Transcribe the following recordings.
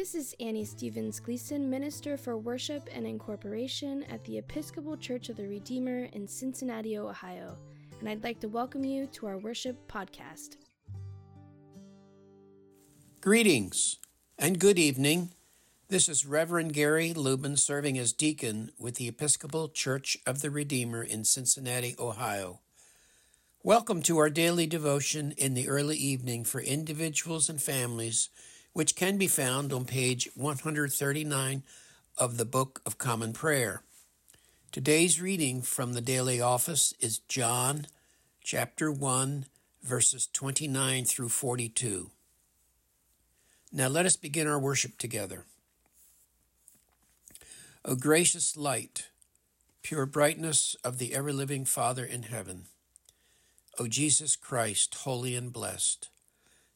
This is Annie Stevens Gleason, Minister for Worship and Incorporation at the Episcopal Church of the Redeemer in Cincinnati, Ohio, and I'd like to welcome you to our worship podcast. Greetings and good evening. This is Reverend Gary Lubin serving as deacon with the Episcopal Church of the Redeemer in Cincinnati, Ohio. Welcome to our daily devotion in the early evening for individuals and families which can be found on page 139 of the Book of Common Prayer. Today's reading from the daily office is John chapter 1, verses 29 through 42. Now let us begin our worship together. O gracious light, pure brightness of the ever living Father in heaven, O Jesus Christ, holy and blessed,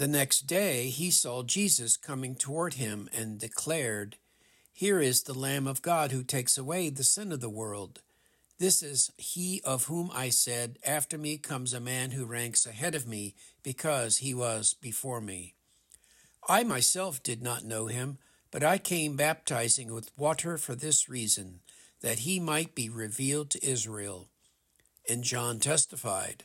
The next day he saw Jesus coming toward him and declared, Here is the Lamb of God who takes away the sin of the world. This is he of whom I said, After me comes a man who ranks ahead of me, because he was before me. I myself did not know him, but I came baptizing with water for this reason, that he might be revealed to Israel. And John testified,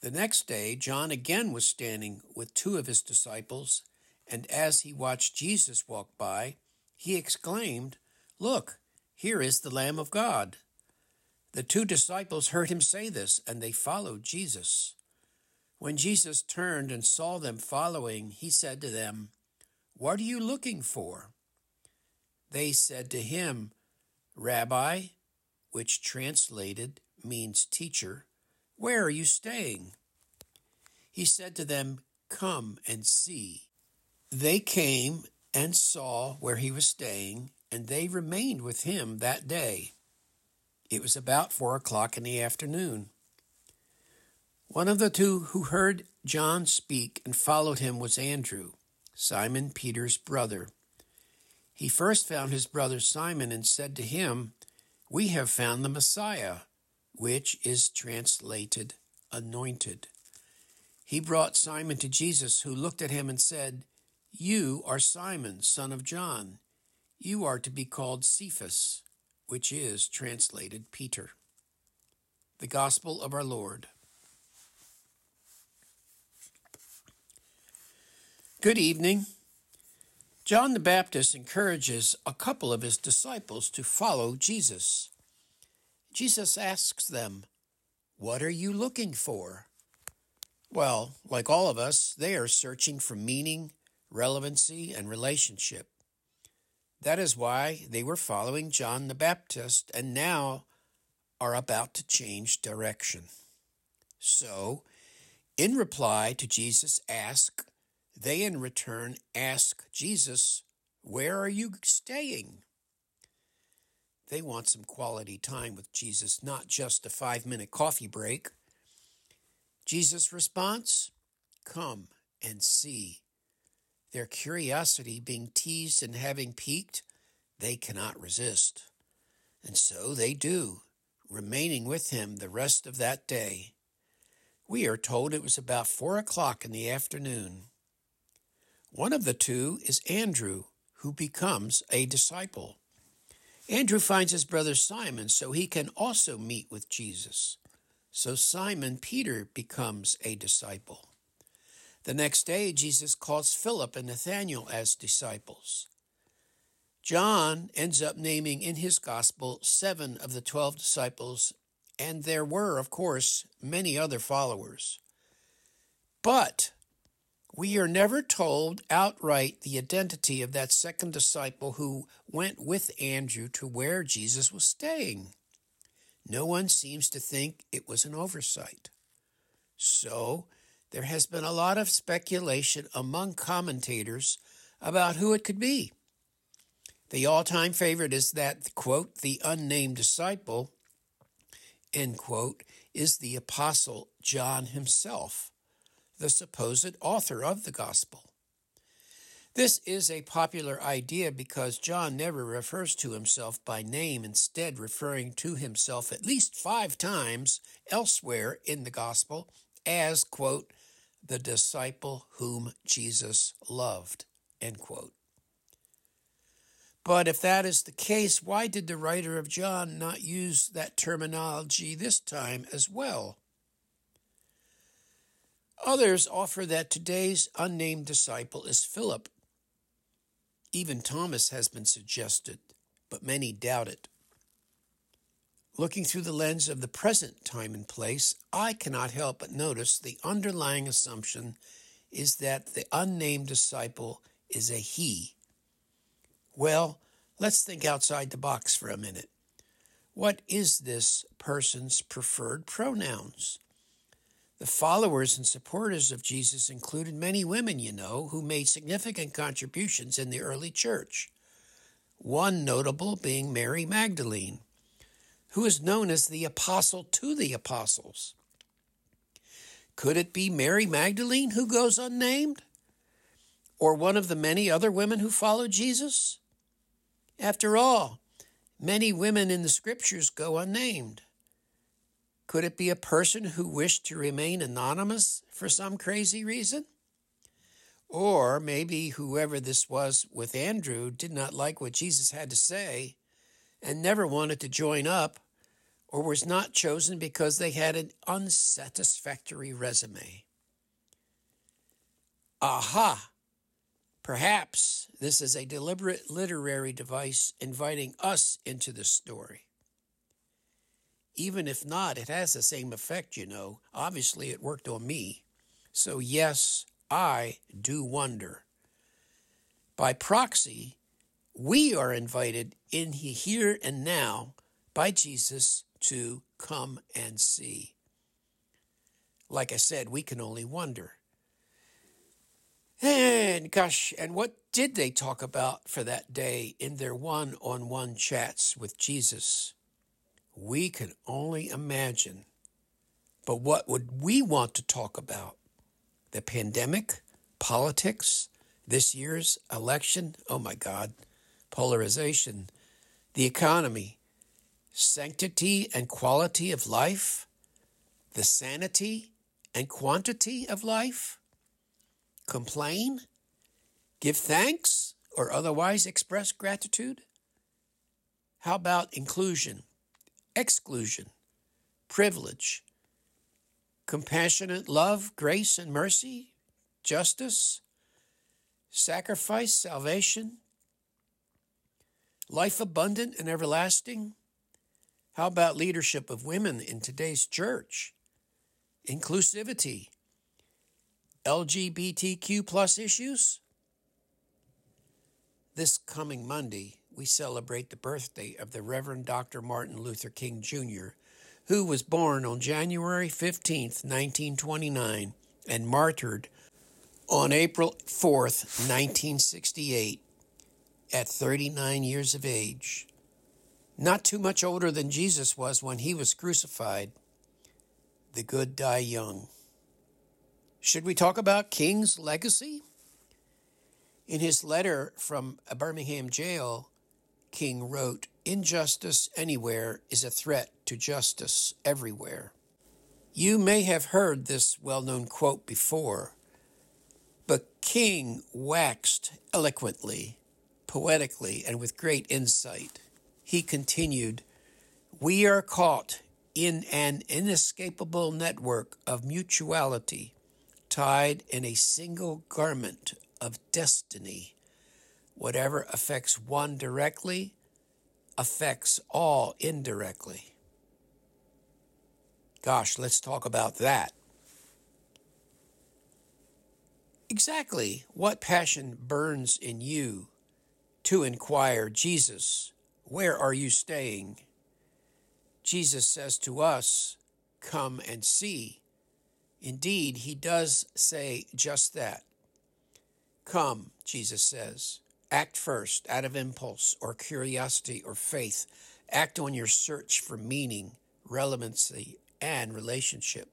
The next day, John again was standing with two of his disciples, and as he watched Jesus walk by, he exclaimed, Look, here is the Lamb of God. The two disciples heard him say this, and they followed Jesus. When Jesus turned and saw them following, he said to them, What are you looking for? They said to him, Rabbi, which translated means teacher, where are you staying? He said to them, Come and see. They came and saw where he was staying, and they remained with him that day. It was about four o'clock in the afternoon. One of the two who heard John speak and followed him was Andrew, Simon Peter's brother. He first found his brother Simon and said to him, We have found the Messiah which is translated anointed. He brought Simon to Jesus, who looked at him and said, You are Simon, son of John. You are to be called Cephas, which is translated Peter. The Gospel of our Lord. Good evening. John the Baptist encourages a couple of his disciples to follow Jesus. Jesus asks them, What are you looking for? Well, like all of us, they are searching for meaning, relevancy, and relationship. That is why they were following John the Baptist and now are about to change direction. So, in reply to Jesus' ask, they in return ask Jesus, Where are you staying? They want some quality time with Jesus, not just a five minute coffee break. Jesus' response Come and see. Their curiosity being teased and having piqued, they cannot resist. And so they do, remaining with him the rest of that day. We are told it was about four o'clock in the afternoon. One of the two is Andrew, who becomes a disciple. Andrew finds his brother Simon so he can also meet with Jesus. So Simon Peter becomes a disciple. The next day, Jesus calls Philip and Nathanael as disciples. John ends up naming in his gospel seven of the twelve disciples, and there were, of course, many other followers. But we are never told outright the identity of that second disciple who went with Andrew to where Jesus was staying. No one seems to think it was an oversight. So, there has been a lot of speculation among commentators about who it could be. The all time favorite is that, quote, the unnamed disciple, end quote, is the Apostle John himself, the supposed author of the Gospel. This is a popular idea because John never refers to himself by name, instead, referring to himself at least five times elsewhere in the Gospel as, quote, the disciple whom Jesus loved, end quote. But if that is the case, why did the writer of John not use that terminology this time as well? Others offer that today's unnamed disciple is Philip. Even Thomas has been suggested, but many doubt it. Looking through the lens of the present time and place, I cannot help but notice the underlying assumption is that the unnamed disciple is a he. Well, let's think outside the box for a minute. What is this person's preferred pronouns? The followers and supporters of Jesus included many women, you know, who made significant contributions in the early church. One notable being Mary Magdalene who is known as the apostle to the apostles. Could it be Mary Magdalene who goes unnamed? Or one of the many other women who followed Jesus? After all, many women in the scriptures go unnamed. Could it be a person who wished to remain anonymous for some crazy reason? Or maybe whoever this was with Andrew did not like what Jesus had to say and never wanted to join up or was not chosen because they had an unsatisfactory resume. Aha! Perhaps this is a deliberate literary device inviting us into the story. Even if not, it has the same effect, you know. Obviously, it worked on me. So, yes, I do wonder. By proxy, we are invited in here and now by Jesus to come and see. Like I said, we can only wonder. And gosh, and what did they talk about for that day in their one on one chats with Jesus? We can only imagine. But what would we want to talk about? The pandemic? Politics? This year's election? Oh my God polarization, the economy, sanctity and quality of life, the sanity and quantity of life, complain, give thanks, or otherwise express gratitude? How about inclusion, exclusion, privilege, compassionate love, grace and mercy, justice, sacrifice, salvation, Life abundant and everlasting? How about leadership of women in today's church? Inclusivity? LGBTQ plus issues? This coming Monday, we celebrate the birthday of the Reverend Dr. Martin Luther King Jr., who was born on January 15, 1929, and martyred on April 4, 1968 at 39 years of age, not too much older than Jesus was when he was crucified. The good die young. Should we talk about King's legacy? In his letter from a Birmingham jail, King wrote, Injustice anywhere is a threat to justice everywhere. You may have heard this well known quote before, but King waxed eloquently poetically and with great insight. He continued, We are caught in an inescapable network of mutuality, tied in a single garment of destiny. Whatever affects one directly affects all indirectly. Gosh, let's talk about that. Exactly what passion burns in you to inquire, Jesus, where are you staying? Jesus says to us, Come and see. Indeed, he does say just that. Come, Jesus says. Act first out of impulse or curiosity or faith. Act on your search for meaning, relevancy, and relationship.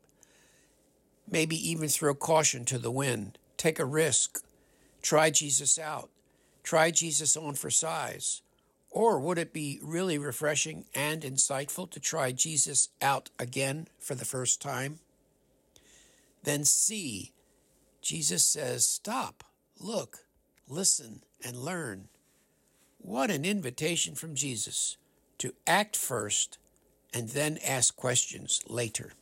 Maybe even throw caution to the wind. Take a risk. Try Jesus out. Try Jesus on for size. Or would it be really refreshing and insightful to try Jesus out again for the first time? Then see. Jesus says, Stop, look, listen, and learn. What an invitation from Jesus to act first and then ask questions later.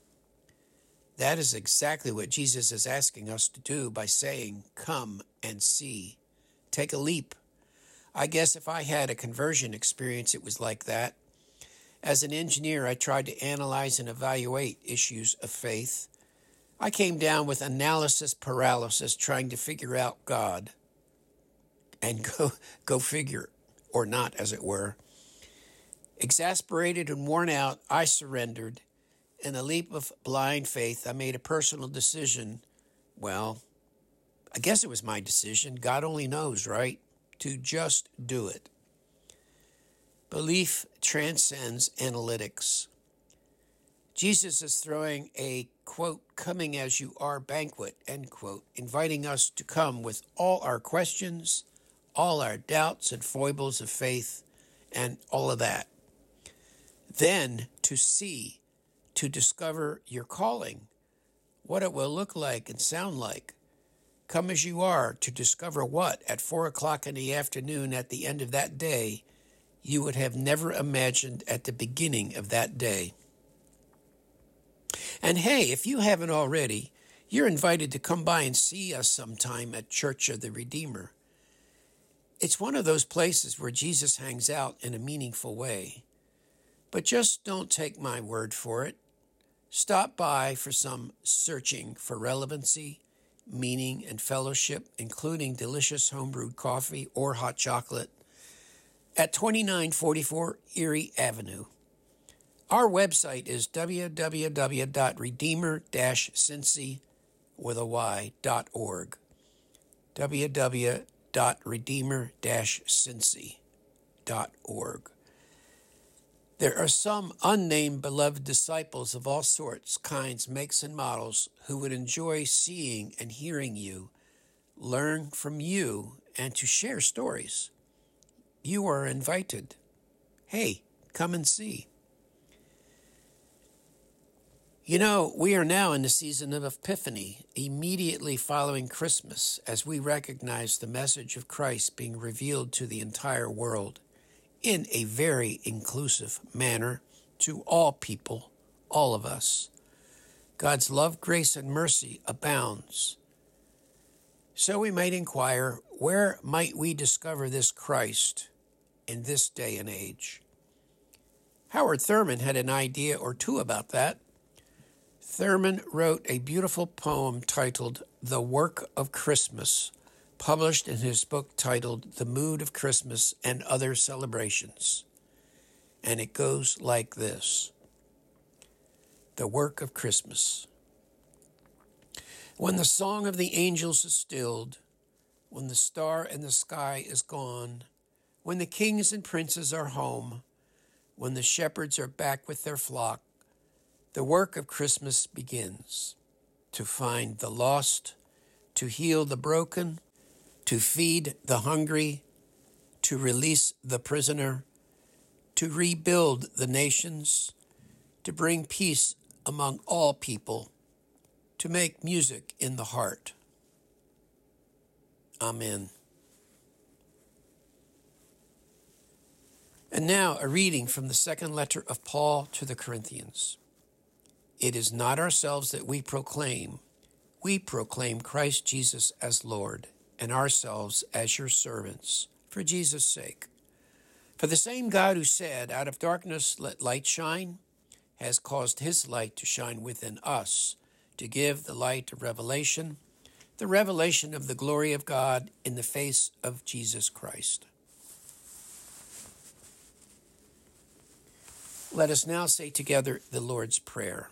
That is exactly what Jesus is asking us to do by saying, Come and see. Take a leap. I guess if I had a conversion experience, it was like that. As an engineer, I tried to analyze and evaluate issues of faith. I came down with analysis paralysis trying to figure out God. And go, go figure, or not, as it were. Exasperated and worn out, I surrendered. In a leap of blind faith, I made a personal decision. Well, I guess it was my decision. God only knows, right? To just do it. Belief transcends analytics. Jesus is throwing a quote, coming as you are banquet, end quote, inviting us to come with all our questions, all our doubts and foibles of faith, and all of that. Then to see, to discover your calling, what it will look like and sound like. Come as you are to discover what, at four o'clock in the afternoon at the end of that day, you would have never imagined at the beginning of that day. And hey, if you haven't already, you're invited to come by and see us sometime at Church of the Redeemer. It's one of those places where Jesus hangs out in a meaningful way. But just don't take my word for it. Stop by for some searching for relevancy, meaning, and fellowship, including delicious homebrewed coffee or hot chocolate at 2944 Erie Avenue. Our website is www.redeemer-cincy with a y.org. www.redeemer-cincy.org. There are some unnamed beloved disciples of all sorts, kinds, makes, and models who would enjoy seeing and hearing you, learn from you, and to share stories. You are invited. Hey, come and see. You know, we are now in the season of Epiphany, immediately following Christmas, as we recognize the message of Christ being revealed to the entire world in a very inclusive manner to all people, all of us. God's love, grace, and mercy abounds. So we might inquire where might we discover this Christ in this day and age? Howard Thurman had an idea or two about that. Thurman wrote a beautiful poem titled The Work of Christmas published in his book titled The Mood of Christmas and Other Celebrations. And it goes like this The Work of Christmas. When the song of the angels is stilled, when the star in the sky is gone, when the kings and princes are home, when the shepherds are back with their flock, the work of Christmas begins to find the lost, to heal the broken, to feed the hungry, to release the prisoner, to rebuild the nations, to bring peace among all people, to make music in the heart. Amen. And now a reading from the second letter of Paul to the Corinthians. It is not ourselves that we proclaim, we proclaim Christ Jesus as Lord and ourselves as your servants for Jesus' sake. For the same God who said, Out of darkness let light shine, has caused his light to shine within us, to give the light of revelation, the revelation of the glory of God in the face of Jesus Christ. Let us now say together the Lord's Prayer.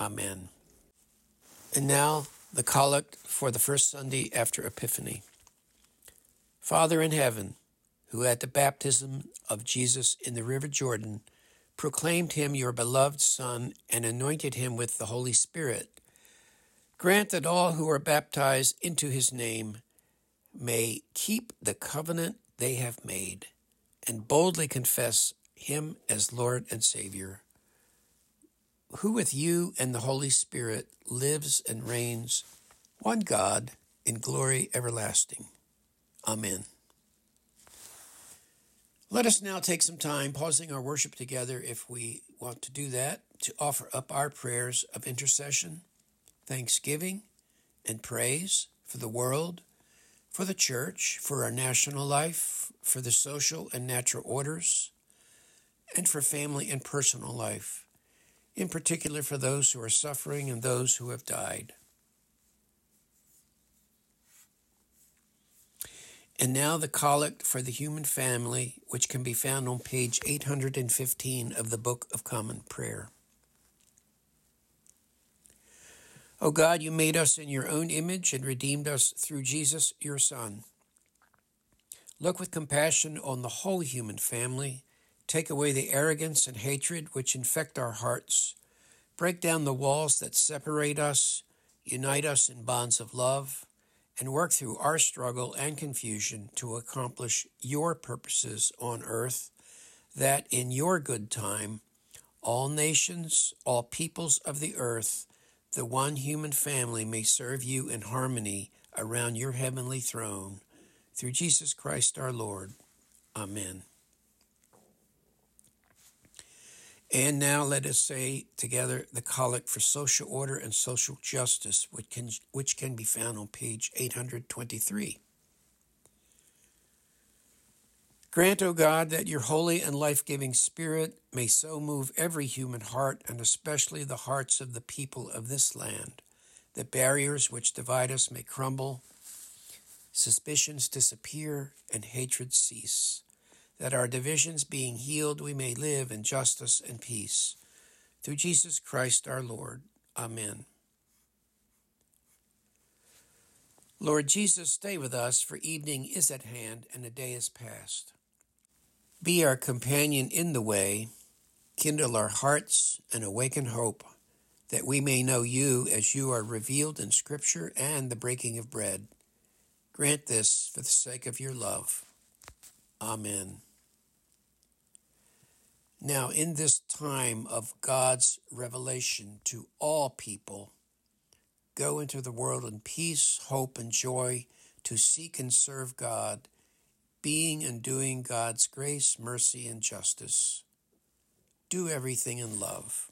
Amen. And now the collect for the first Sunday after Epiphany. Father in heaven, who at the baptism of Jesus in the river Jordan proclaimed him your beloved Son and anointed him with the Holy Spirit, grant that all who are baptized into his name may keep the covenant they have made and boldly confess him as Lord and Savior who with you and the Holy Spirit lives and reigns, one God, in glory everlasting. Amen. Let us now take some time, pausing our worship together if we want to do that, to offer up our prayers of intercession, thanksgiving, and praise for the world, for the church, for our national life, for the social and natural orders, and for family and personal life in particular for those who are suffering and those who have died. And now the collect for the human family, which can be found on page 815 of the Book of Common Prayer. O God, you made us in your own image and redeemed us through Jesus, your Son. Look with compassion on the whole human family Take away the arrogance and hatred which infect our hearts. Break down the walls that separate us, unite us in bonds of love, and work through our struggle and confusion to accomplish your purposes on earth, that in your good time, all nations, all peoples of the earth, the one human family may serve you in harmony around your heavenly throne. Through Jesus Christ our Lord. Amen. And now let us say together the collect for social order and social justice, which can, which can be found on page 823. Grant, O God, that your holy and life giving Spirit may so move every human heart, and especially the hearts of the people of this land, that barriers which divide us may crumble, suspicions disappear, and hatred cease that our divisions being healed, we may live in justice and peace. Through Jesus Christ our Lord. Amen. Lord Jesus, stay with us, for evening is at hand and the day is past. Be our companion in the way, kindle our hearts, and awaken hope, that we may know you as you are revealed in Scripture and the breaking of bread. Grant this for the sake of your love. Amen. Now, in this time of God's revelation to all people, go into the world in peace, hope, and joy to seek and serve God, being and doing God's grace, mercy, and justice. Do everything in love.